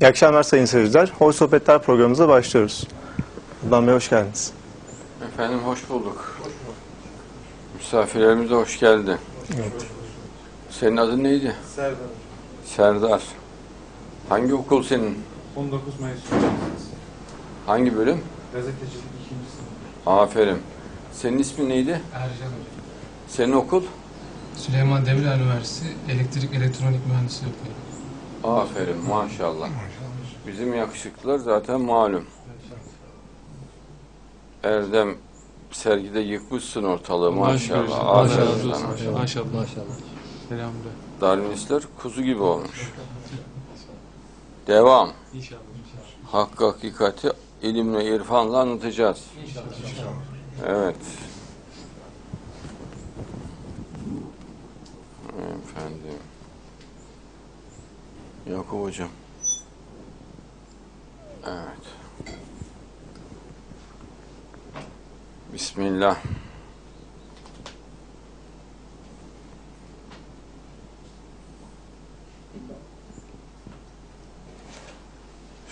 İyi akşamlar sayın seyirciler. Hoş Sohbetler programımıza başlıyoruz. Rıdvan Bey hoş geldiniz. Efendim hoş bulduk. Misafirlerimiz de hoş geldi. Senin adın neydi? Serdar. Serdar. Hangi okul senin? 19 Mayıs. Hangi bölüm? Gazetecilik ikinci sınıf. Aferin. Senin ismin neydi? Ercan Hocam. Senin okul? Süleyman Demirel Üniversitesi Elektrik Elektronik Mühendisliği okuyorum. Aferin maşallah. Bizim yakışıklılar zaten malum. Erdem sergide yıkmışsın ortalığı maşallah. Aferin sana. Maşallah. Maşallah. Selamlar. Darwinistler kuzu gibi olmuş. Devam. İnşallah. Hakkı hakikati ilimle, irfanla anlatacağız. Evet. Efendim. Yakup hocam. Evet. Bismillah.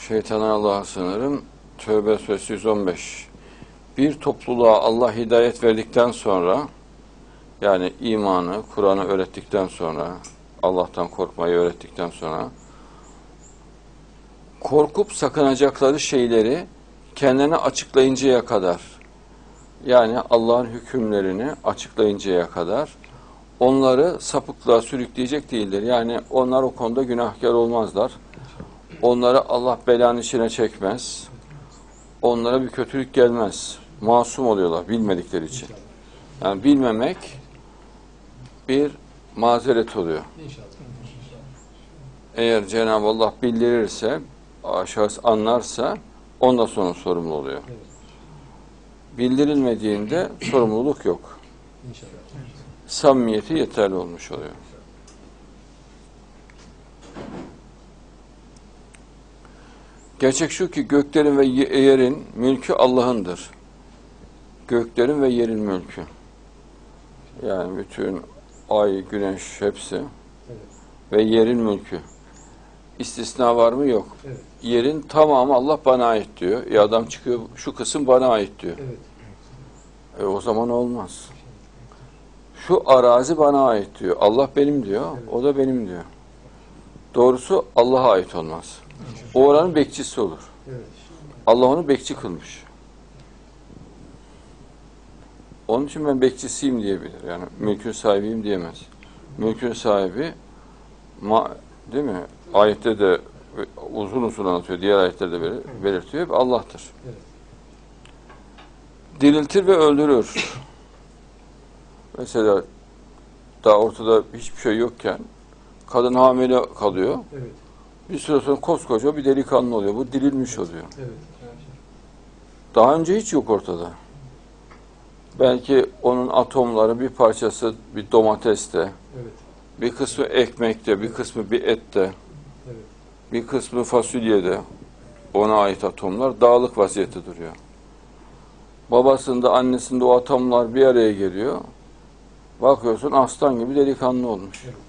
Şeytana Allah'a sınırım. Tövbe Suresi 115. Bir topluluğa Allah hidayet verdikten sonra yani imanı, Kur'an'ı öğrettikten sonra Allah'tan korkmayı öğrettikten sonra korkup sakınacakları şeyleri kendine açıklayıncaya kadar yani Allah'ın hükümlerini açıklayıncaya kadar onları sapıklığa sürükleyecek değildir. Yani onlar o konuda günahkar olmazlar. Onları Allah belanın içine çekmez. Onlara bir kötülük gelmez. Masum oluyorlar bilmedikleri için. Yani bilmemek bir mazeret oluyor. Eğer Cenab-ı Allah bildirirse, şahıs anlarsa ondan sonra sorumlu oluyor. Bildirilmediğinde sorumluluk yok. Samimiyeti yeterli olmuş oluyor. Gerçek şu ki göklerin ve yerin mülkü Allah'ındır. Göklerin ve yerin mülkü. Yani bütün ay, güneş hepsi ve yerin mülkü. İstisna var mı? Yok. Evet. Yerin tamamı Allah bana ait diyor. Ya adam çıkıyor şu kısım bana ait diyor. Evet. E o zaman olmaz. Şu arazi bana ait diyor. Allah benim diyor. O da benim diyor. Doğrusu Allah'a ait olmaz. O oranın bekçisi olur. Allah onu bekçi kılmış. Onun için ben bekçisiyim diyebilir. Yani mülkün sahibiyim diyemez. Mülkün sahibi ma, değil mi? Ayette de uzun uzun anlatıyor. Diğer ayetlerde belir, belirtiyor. Hep Allah'tır. Diriltir ve öldürür. Mesela daha ortada hiçbir şey yokken kadın hamile kalıyor. Evet. Bir süre sonra koskoca bir delikanlı oluyor. Bu dirilmiş oluyor. Evet. Daha önce hiç yok ortada. Belki onun atomları bir parçası bir domateste, Evet. bir kısmı ekmekte, bir kısmı bir ette, Evet. bir kısmı fasulyede. Ona ait atomlar dağılık vaziyette duruyor. Babasında, annesinde o atomlar bir araya geliyor. Bakıyorsun aslan gibi delikanlı olmuş. Evet.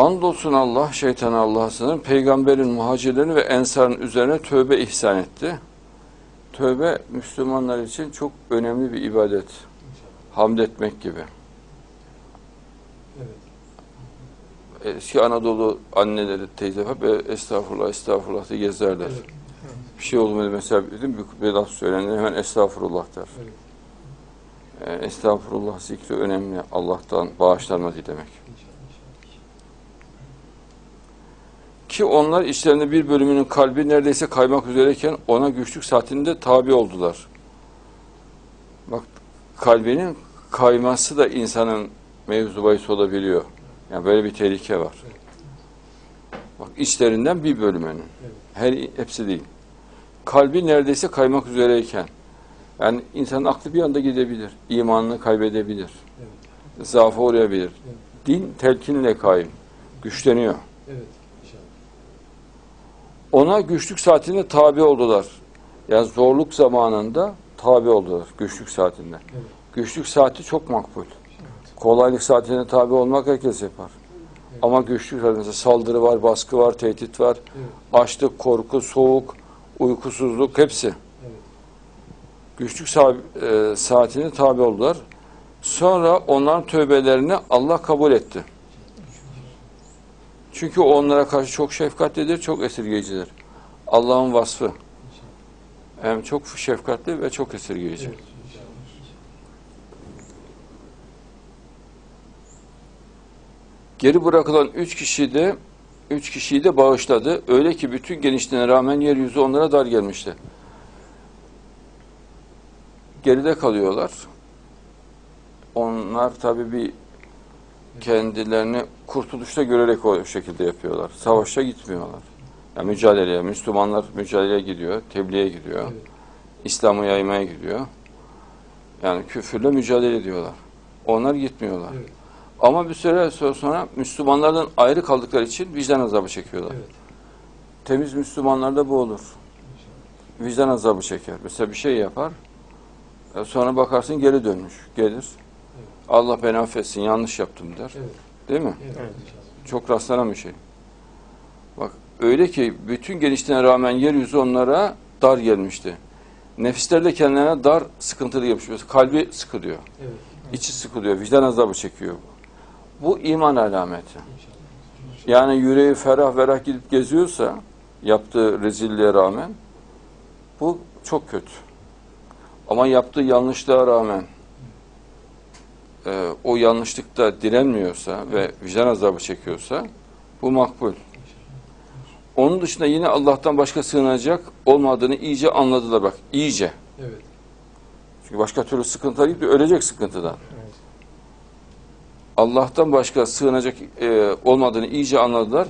Andolsun Allah, şeytan Allah'a sınır, peygamberin, muhacirlerin ve ensarın üzerine tövbe ihsan etti. Tövbe Müslümanlar için çok önemli bir ibadet. Hamd etmek gibi. Evet. Eski Anadolu anneleri, teyze hep estağfurullah, estağfurullah diye gezerler. Evet. Bir şey mu mesela dedim bir, bir laf söylenir hemen estağfurullah der. Evet. Ee, estağfurullah zikri önemli. Allah'tan bağışlanma dilemek. Ki onlar içlerinde bir bölümünün kalbi neredeyse kaymak üzereyken ona güçlük saatinde tabi oldular. Bak kalbinin kayması da insanın mevzu bahis olabiliyor. Yani böyle bir tehlike var. Bak içlerinden bir bölümünün. Her hepsi değil. Kalbi neredeyse kaymak üzereyken yani insanın aklı bir anda gidebilir. imanını kaybedebilir. Evet. zaafa uğrayabilir. Din telkinle kaim. Güçleniyor. Evet. Ona güçlük saatinde tabi oldular. Yani zorluk zamanında tabi oldular. Güçlük saatinde. Evet. Güçlük saati çok makbul. Kolaylık saatine tabi olmak herkes yapar. Ama güçlük saatinde saldırı var, baskı var, tehdit var. Evet. Açlık, korku, soğuk, uykusuzluk hepsi. Evet. Güçlük sa- e, saatine tabi oldular. Sonra onların tövbelerini Allah kabul etti. Çünkü o onlara karşı çok şefkatlidir, çok esirgeyicidir. Allah'ın vasfı. Hem çok şefkatli ve çok esirgeyici. Evet. Geri bırakılan üç kişi de üç kişiyi de bağışladı. Öyle ki bütün genişliğine rağmen yeryüzü onlara dar gelmişti. Geride kalıyorlar. Onlar tabii bir kendilerini kurtuluşta görerek o şekilde yapıyorlar. Savaşa gitmiyorlar. Yani mücadeleye, Müslümanlar mücadeleye gidiyor, tebliğe gidiyor. Evet. İslam'ı yaymaya gidiyor. Yani küfürle mücadele ediyorlar. Onlar gitmiyorlar. Evet. Ama bir süre sonra Müslümanlardan ayrı kaldıkları için vicdan azabı çekiyorlar. Evet. Temiz Müslümanlarda bu olur. Vicdan azabı çeker. Mesela bir şey yapar. Sonra bakarsın geri dönmüş. Gelir. Allah beni affetsin yanlış yaptım der. Evet. Değil mi? Evet. Çok rastlanan bir şey. Bak öyle ki bütün genişliğine rağmen yeryüzü onlara dar gelmişti. Nefisler de kendilerine dar sıkıntılı yapmış. Mesela kalbi sıkılıyor. Evet. içi sıkılıyor. Vicdan azabı çekiyor. Bu iman alameti. İnşallah. Yani yüreği ferah ferah gidip geziyorsa yaptığı rezilliğe rağmen bu çok kötü. Ama yaptığı yanlışlığa rağmen e, o yanlışlıkta direnmiyorsa ve vicdan azabı çekiyorsa bu makbul. Onun dışında yine Allah'tan başka sığınacak olmadığını iyice anladılar bak. iyice. Evet. Çünkü başka türlü sıkıntılar gibi ölecek sıkıntıdan. Evet. Allah'tan başka sığınacak e, olmadığını iyice anladılar.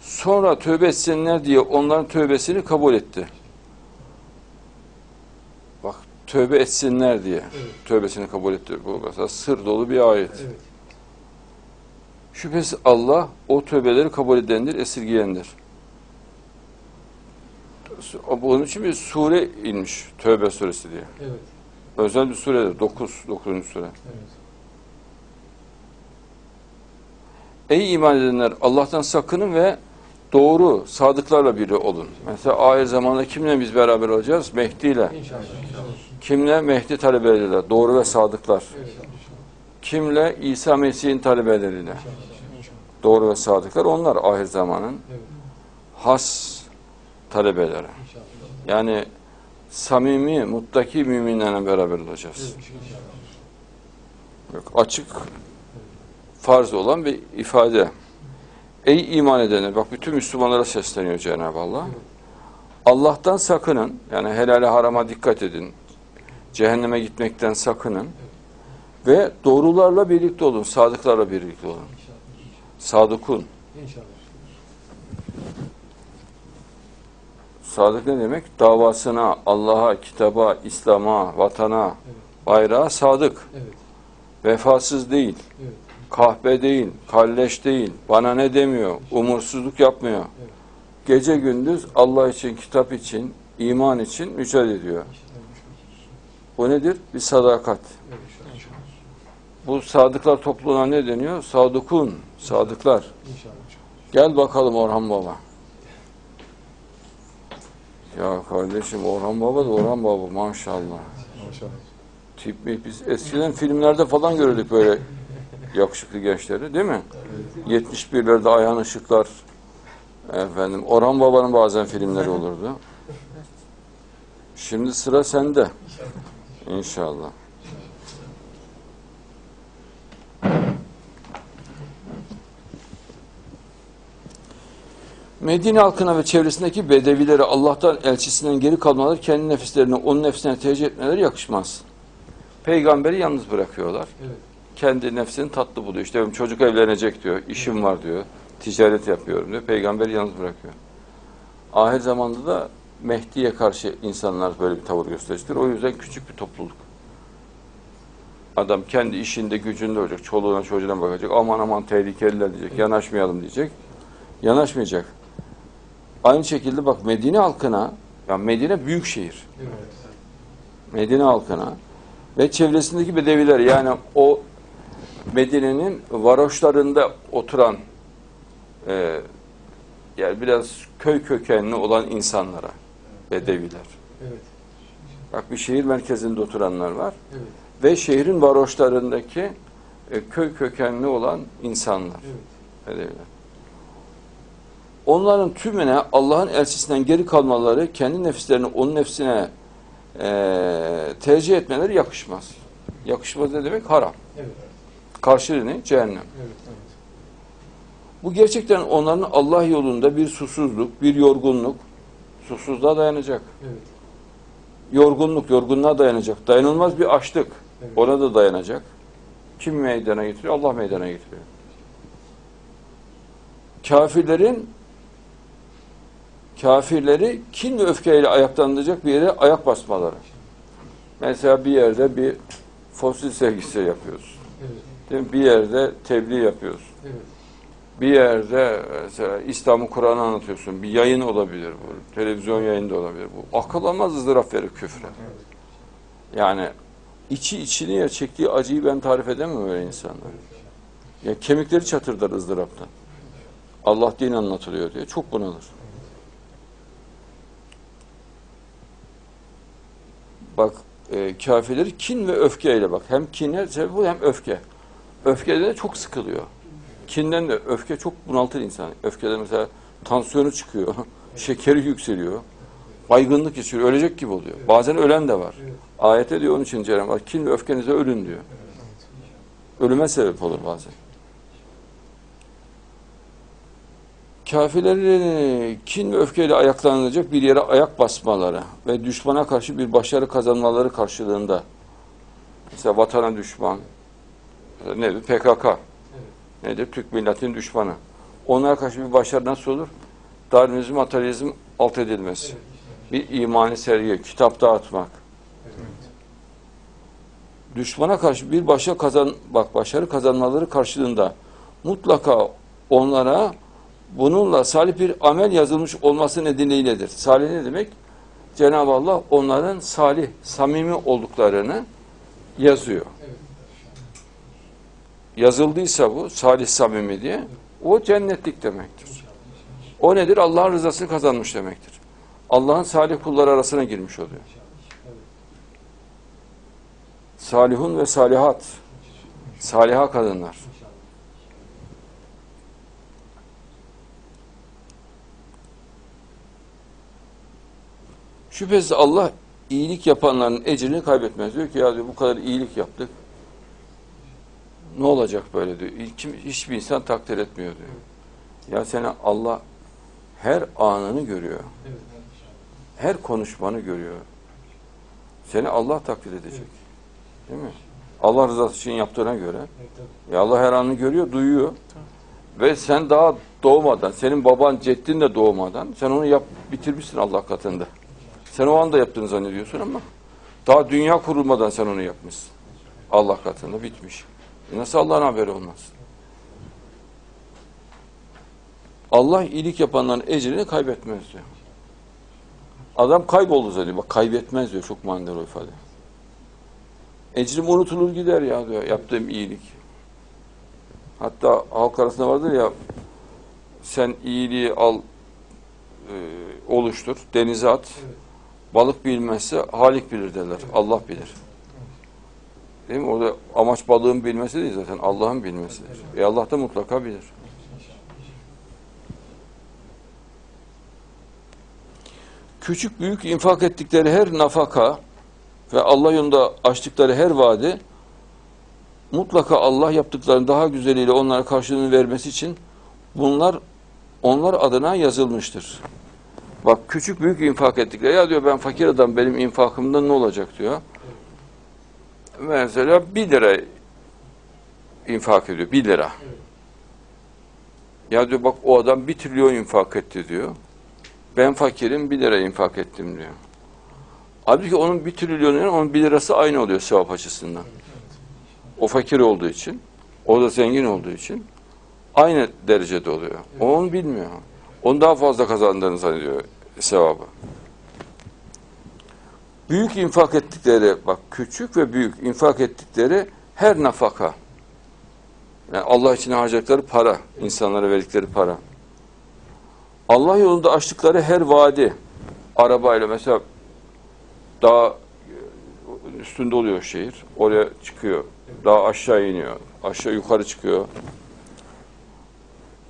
Sonra tövbe etsinler diye onların tövbesini kabul etti. Tövbe etsinler diye Evet. tövbesini kabul etti. Bu mesela sır dolu bir ayet. Evet. Şüphesiz Allah o tövbeleri kabul edendir, esirgeyendir. Bunun için bir sure inmiş. Tövbe suresi diye. Evet. Özel bir suredir. 9, 9. sure. Evet. Ey iman edenler Allah'tan sakının ve doğru sadıklarla biri olun. Mesela ahir zamanda kimle biz beraber olacağız? Mehdi ile. İnşallah. Kimle? Mehdi talebeleriyle. Doğru ve sadıklar. Kimle? İsa Mesih'in talebeleriyle. Doğru ve sadıklar. Onlar ahir zamanın has talebeleri. Yani samimi, muttaki müminlerle beraber olacağız. Yok, açık farz olan bir ifade. Ey iman edenler, bak bütün Müslümanlara sesleniyor Cenab-ı Allah. Allah'tan sakının, yani helale harama dikkat edin. Cehenneme gitmekten sakının. Ve doğrularla birlikte olun, sadıklarla birlikte olun. Sadıkun. İnşallah. Sadık ne demek? Davasına, Allah'a, kitaba, İslam'a, vatana, bayrağa sadık. Vefasız değil. Kahpe değil, kalleş değil, bana ne demiyor, umursuzluk yapmıyor. Gece gündüz Allah için, kitap için, iman için mücadele ediyor. Bu nedir? Bir sadakat. Evet. Bu sadıklar topluluğuna ne deniyor? Sadıkun, sadıklar. Gel bakalım Orhan Baba. Ya kardeşim Orhan Baba da Orhan Baba maşallah. Tip mi? Biz eskiden filmlerde falan görürdük böyle yakışıklı gençleri değil mi? 71'lerde Ayhan Işıklar efendim Orhan Baba'nın bazen filmleri olurdu. Şimdi sıra sende. İnşallah. Medine halkına ve çevresindeki bedevileri Allah'tan elçisinden geri kalmaları kendi nefislerini onun nefsine tercih etmeleri yakışmaz. Peygamberi yalnız bırakıyorlar. Evet. Kendi nefsini tatlı buluyor. İşte benim çocuk evlenecek diyor, işim var diyor, ticaret yapıyorum diyor. Peygamberi yalnız bırakıyor. Ahir zamanda da Mehdi'ye karşı insanlar böyle bir tavır gösterecektir. O yüzden küçük bir topluluk. Adam kendi işinde gücünde olacak. Çoluğuna çocuğuna bakacak. Aman aman tehlikeliler diyecek. Yanaşmayalım diyecek. Yanaşmayacak. Aynı şekilde bak Medine halkına, ya Medine büyük şehir. Evet. Medine halkına ve çevresindeki bedeviler yani o Medine'nin varoşlarında oturan e, yani biraz köy kökenli olan insanlara bedeviler. Evet. Bak bir şehir merkezinde oturanlar var Evet. ve şehrin varoşlarındaki e, köy kökenli olan insanlar. Evet. Bedeviler. Onların tümüne Allah'ın elçisinden geri kalmaları kendi nefislerini onun nefsine e, tercih etmeleri yakışmaz. Yakışmaz ne demek? Haram. Evet. Karşılığı ne? Cehennem. Evet. Evet. Bu gerçekten onların Allah yolunda bir susuzluk, bir yorgunluk, susuzluğa dayanacak. Evet. Yorgunluk, yorgunluğa dayanacak. Dayanılmaz bir açlık. Evet. Ona da dayanacak. Kim meydana getiriyor? Allah meydana getiriyor. Kafirlerin kafirleri kin ve öfkeyle ayaklandıracak bir yere ayak basmaları. Mesela bir yerde bir fosil sevgisi yapıyoruz. Evet. Değil mi? Bir yerde tebliğ yapıyoruz. Evet. Bir yerde mesela İslam'ı Kur'an'ı anlatıyorsun. Bir yayın olabilir bu. Televizyon yayını da olabilir bu. Akıl almaz ızdırap verir küfre. Yani içi içini çektiği acıyı ben tarif edemem öyle insanlar. Ya kemikleri çatırdar ızdıraptan. Allah din anlatılıyor diye çok bunalır. Bak e, kafirleri kin ve öfkeyle bak. Hem kine sebebi bu hem öfke. Öfkede de çok sıkılıyor. Kinden de öfke çok bunaltır insanı. Öfkede mesela tansiyonu çıkıyor, şekeri yükseliyor, baygınlık geçiriyor, ölecek gibi oluyor. Bazen ölen de var. Evet. Ayette diyor onun için Cenab-ı Hak kin ve öfkenize ölün diyor. Ölüme sebep olur bazen. Kafirlerin kin ve öfkeyle ayaklanılacak bir yere ayak basmaları ve düşmana karşı bir başarı kazanmaları karşılığında mesela vatana düşman nedir? PKK nedir? Türk milletinin düşmanı. Onlara karşı bir başarı nasıl olur? Darwinizm, materyalizm alt edilmesi. Bir imani sergi, kitap dağıtmak. Düşmana karşı bir başa kazan bak başarı kazanmaları karşılığında mutlaka onlara bununla salih bir amel yazılmış olması nedeniyle Salih ne demek? Cenab-ı Allah onların salih, samimi olduklarını yazıyor. Evet. Yazıldıysa bu salih samimi diye o cennetlik demektir. O nedir? Allah'ın rızasını kazanmış demektir. Allah'ın salih kulları arasına girmiş oluyor. Salihun ve salihat. Saliha kadınlar. Şüphesiz Allah iyilik yapanların ecrini kaybetmez. Diyor ki ya diyor bu kadar iyilik yaptık. Ne olacak böyle diyor. Kim, hiçbir insan takdir etmiyor diyor. Ya seni Allah her anını görüyor. Her konuşmanı görüyor. Seni Allah takdir edecek. Değil mi? Allah rızası için yaptığına göre. Ya Allah her anını görüyor, duyuyor. Ve sen daha doğmadan, senin baban ceddin de doğmadan sen onu yap, bitirmişsin Allah katında. Sen o anda yaptığını zannediyorsun ama daha dünya kurulmadan sen onu yapmışsın. Allah katında bitmiş. Nasıl Allah'ın haberi olmaz? Allah iyilik yapanların ecrini kaybetmez diyor. Adam kayboldu zannediyor. Bak kaybetmez diyor. Çok manidar o ifade. Ecrim unutulur gider ya diyor. Yaptığım iyilik. Hatta halk arasında vardır ya sen iyiliği al e, oluştur, denize at. Evet. Balık bilmezse Halik bilir derler. Allah bilir. Değil mi? Orada amaç balığın bilmesi değil zaten. Allah'ın bilmesidir. E Allah da mutlaka bilir. Küçük büyük infak ettikleri her nafaka ve Allah yolunda açtıkları her vaadi mutlaka Allah yaptıklarının daha güzeliyle onlara karşılığını vermesi için bunlar onlar adına yazılmıştır. Bak küçük büyük infak ettikleri. Ya diyor ben fakir adam benim infakımdan ne olacak diyor. Mesela bir lira infak ediyor. Bir lira. Evet. Ya diyor bak o adam bir trilyon infak etti diyor. Ben fakirim bir lira infak ettim diyor. Halbuki onun bir trilyonun onun bir lirası aynı oluyor sevap açısından. O fakir olduğu için, o da zengin olduğu için aynı derecede oluyor. O onu bilmiyor. Onu daha fazla kazandığını zannediyor sevabı. Büyük infak ettikleri, bak küçük ve büyük infak ettikleri her nafaka. Yani Allah için harcadıkları para, insanlara verdikleri para. Allah yolunda açtıkları her vadi, arabayla mesela daha üstünde oluyor şehir, oraya çıkıyor, daha aşağı iniyor, aşağı yukarı çıkıyor.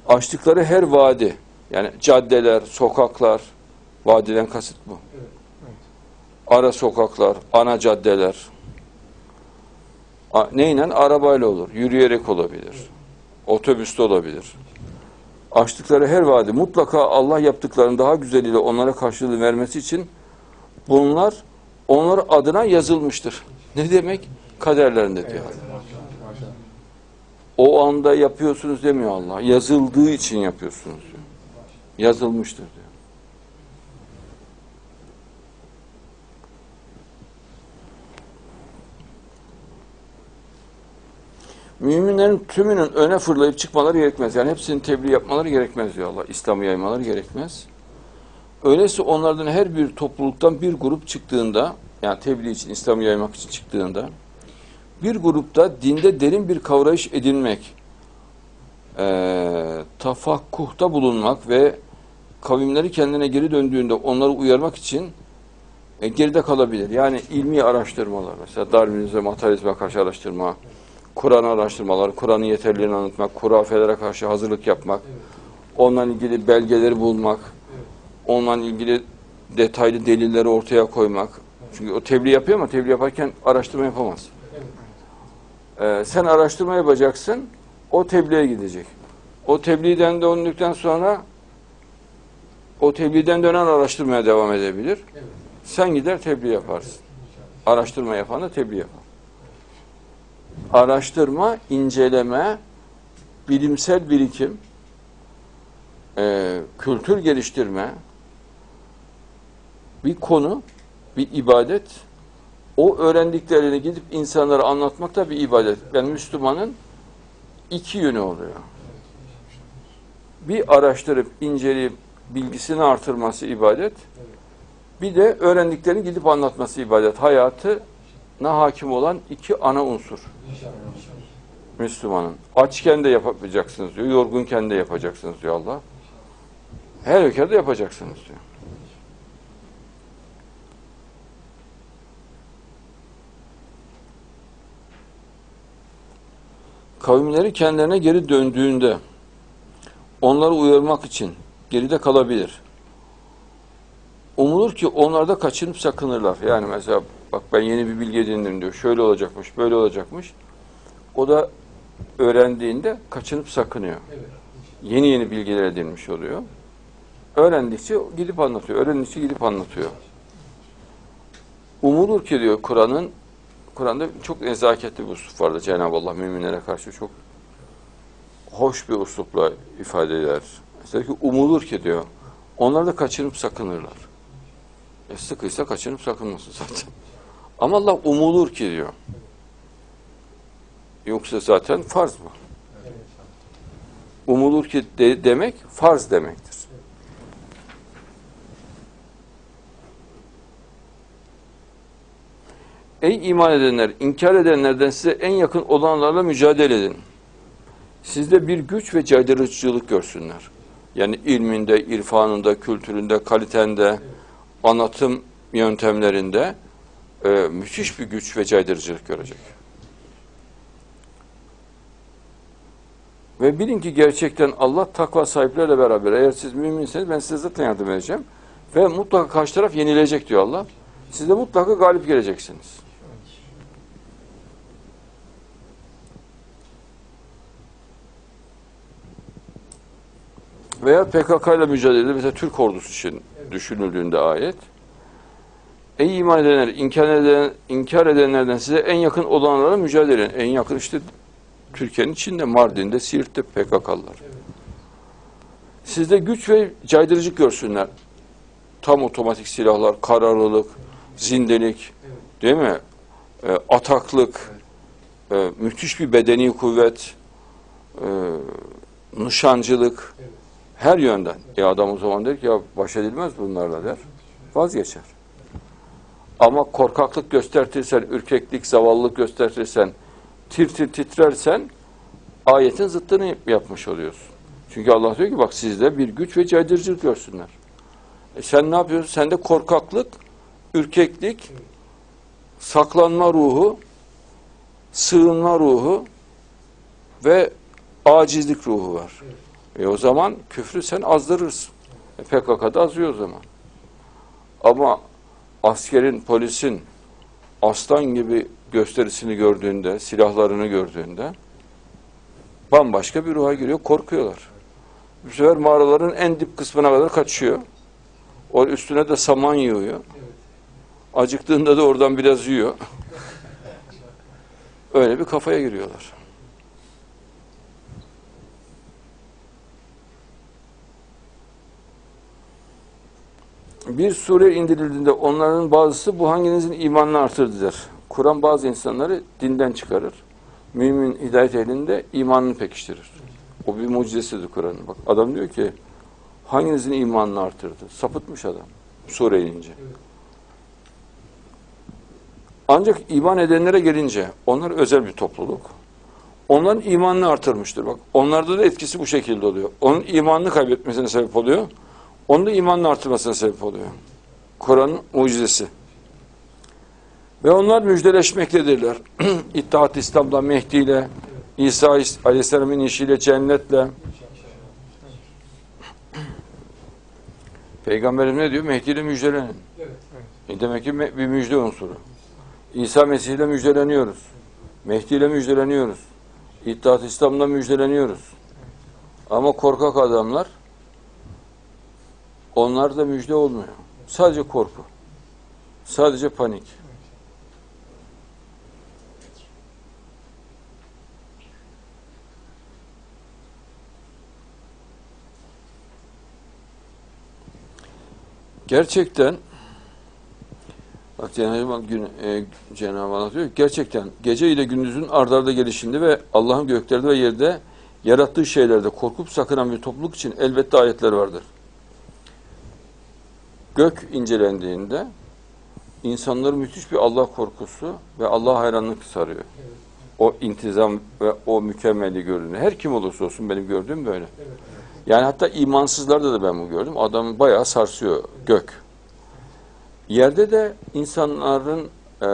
Açtıkları her vadi, yani caddeler, sokaklar, vadiden kasıt bu. Ara sokaklar, ana caddeler. Neyle? Arabayla olur, yürüyerek olabilir, otobüste olabilir. Açtıkları her vadi mutlaka Allah yaptıklarının daha güzeliyle onlara karşılığı vermesi için bunlar onlar adına yazılmıştır. Ne demek? Kaderlerinde diyor. Maşallah. O anda yapıyorsunuz demiyor Allah. Yazıldığı için yapıyorsunuz diyor. Yazılmıştır diyor. Müminlerin tümünün öne fırlayıp çıkmaları gerekmez. Yani hepsinin tebliğ yapmaları gerekmez diyor Allah. İslam'ı yaymaları gerekmez. Öyleyse onlardan her bir topluluktan bir grup çıktığında, yani tebliğ için, İslam'ı yaymak için çıktığında, bir grupta dinde derin bir kavrayış edinmek, eee tafakkuhta bulunmak ve kavimleri kendine geri döndüğünde onları uyarmak için e, geride kalabilir. Yani ilmi araştırmalar, mesela Darwinizme, materyalizme karşı araştırma, Kur'an araştırmalar, Kur'an'ın yeterliliğini anlatmak, kurafelere karşı hazırlık yapmak, onunla ilgili belgeleri bulmak, onunla ilgili detaylı delilleri ortaya koymak. Çünkü o tebliğ yapıyor ama tebliğ yaparken araştırma yapamaz. Ee, sen araştırma yapacaksın, o tebliğe gidecek. O tebliğden döndükten sonra o tebliğden dönen araştırmaya devam edebilir. Sen gider tebliğ yaparsın. Araştırma yapan da tebliğ yapar. Araştırma, inceleme, bilimsel birikim, e, kültür geliştirme, bir konu, bir ibadet, o öğrendiklerini gidip insanlara anlatmak da bir ibadet. Yani Müslümanın iki yönü oluyor. Bir araştırıp, inceleyip, bilgisini artırması ibadet, bir de öğrendiklerini gidip anlatması ibadet. Hayatına hakim olan iki ana unsur. Müslümanın. Açken de yapacaksınız diyor, yorgunken de yapacaksınız diyor Allah. Her ülkede yapacaksınız diyor. Kavimleri kendilerine geri döndüğünde onları uyarmak için geride kalabilir. Umulur ki onlar da kaçınıp sakınırlar. Yani mesela bak ben yeni bir bilgi edindim diyor. Şöyle olacakmış, böyle olacakmış. O da öğrendiğinde kaçınıp sakınıyor. Yeni yeni bilgiler edinmiş oluyor. Öğrendikçe gidip anlatıyor. Öğrendikçe gidip anlatıyor. Umulur ki diyor Kur'an'ın Kur'an'da çok nezaketli bir üslup vardı Cenab-ı Allah müminlere karşı çok hoş bir üslupla ifade eder. Mesela ki umulur ki diyor. Onlar da kaçınıp sakınırlar. E sıkıysa kaçınıp sakınmasın zaten. Ama Allah umulur ki diyor. Yoksa zaten farz bu. Umulur ki de- demek farz demektir. Ey iman edenler, inkar edenlerden size en yakın olanlarla mücadele edin. Sizde bir güç ve caydırıcılık görsünler. Yani ilminde, irfanında, kültüründe, kalitende, anlatım yöntemlerinde e, müthiş bir güç ve caydırıcılık görecek. Ve bilin ki gerçekten Allah takva sahiplerle beraber. Eğer siz müminseniz ben size zaten yardım edeceğim. Ve mutlaka karşı taraf yenilecek diyor Allah. Siz de mutlaka galip geleceksiniz. Veya PKK ile mücadelede mesela Türk ordusu için düşünüldüğünde ayet. Ey iman edenler, inkar, eden, inkar edenlerden size en yakın olanlara mücadele edin. En yakın işte Türkiye'nin içinde, Mardin'de, Siirt'te PKK'lılar. Sizde güç ve caydırıcılık görsünler. Tam otomatik silahlar, kararlılık, zindelik, değil mi? E, ataklık, e, müthiş bir bedeni kuvvet, e, nişancılık, Evet. her yönden. E adam o zaman der ki ya baş edilmez bunlarla der. Vazgeçer. Ama korkaklık göstertirsen, ürkeklik, zavallılık göstertirsen, tir tir titrersen ayetin zıttını yapmış oluyorsun. Çünkü Allah diyor ki bak sizde bir güç ve caydırıcılık görsünler. E sen ne yapıyorsun? Sende korkaklık, ürkeklik, saklanma ruhu, sığınma ruhu ve acizlik ruhu var. E o zaman küfrü sen azdırırsın. E PKK'da azıyor o zaman. Ama askerin, polisin aslan gibi gösterisini gördüğünde, silahlarını gördüğünde bambaşka bir ruha giriyor, korkuyorlar. Bu sefer mağaraların en dip kısmına kadar kaçıyor. O üstüne de saman yığıyor. Acıktığında da oradan biraz yiyor. Öyle bir kafaya giriyorlar. Bir sure indirildiğinde onların bazısı bu hanginizin imanını artırdı der. Kur'an bazı insanları dinden çıkarır. Mümin hidayet elinde imanını pekiştirir. O bir mucizesidir Kur'an'ın. Bak adam diyor ki hanginizin imanını artırdı? Sapıtmış adam sure inince. Ancak iman edenlere gelince onlar özel bir topluluk. Onların imanını artırmıştır. Bak onlarda da etkisi bu şekilde oluyor. Onun imanını kaybetmesine sebep oluyor. Onun da imanını artırmasına sebep oluyor. Kur'an'ın mucizesi. Ve onlar müjdeleşmektedirler. İttihat İslam'da Mehdi ile, İsa Aleyhisselam'ın işiyle, cennetle. Peygamberim ne diyor? Mehdi ile müjdelenin. E demek ki bir müjde unsuru. İsa Mesih ile müjdeleniyoruz. Mehdi ile müjdeleniyoruz. İttihat İslam'da müjdeleniyoruz. Ama korkak adamlar onlarda müjde olmuyor. Sadece korku. Sadece panik. Gerçekten bak Cenab-ı Hak e, Cenab-ı Allah diyor gerçekten gece ile gündüzün ardarda arda gelişinde ve Allah'ın göklerde ve yerde yarattığı şeylerde korkup sakınan bir topluluk için elbette ayetler vardır. Gök incelendiğinde insanları müthiş bir Allah korkusu ve Allah hayranlık sarıyor. O intizam ve o mükemmeli görünüyor. Her kim olursa olsun benim gördüğüm böyle. Yani hatta imansızlarda da ben bunu gördüm. Adam bayağı sarsıyor gök. Yerde de insanların e,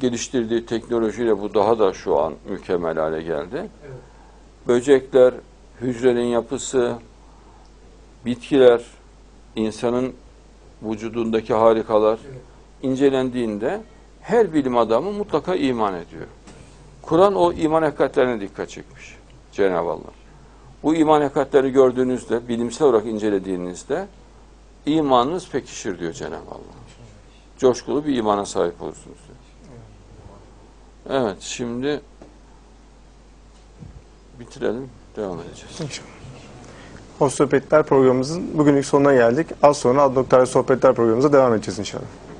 geliştirdiği teknolojiyle bu daha da şu an mükemmel hale geldi. Böcekler, hücrenin yapısı, bitkiler, insanın vücudundaki harikalar incelendiğinde her bilim adamı mutlaka iman ediyor. Kur'an o iman hakikatlerine dikkat çekmiş Cenab-ı Allah. Bu iman hakikatlerini gördüğünüzde, bilimsel olarak incelediğinizde imanınız pekişir diyor Cenab-ı Allah. Coşkulu bir imana sahip olursunuz diyor. Evet, şimdi bitirelim, devam edeceğiz. Hoş Sohbetler programımızın bugünlük sonuna geldik. Az sonra Ad Nokta Sohbetler programımıza devam edeceğiz inşallah.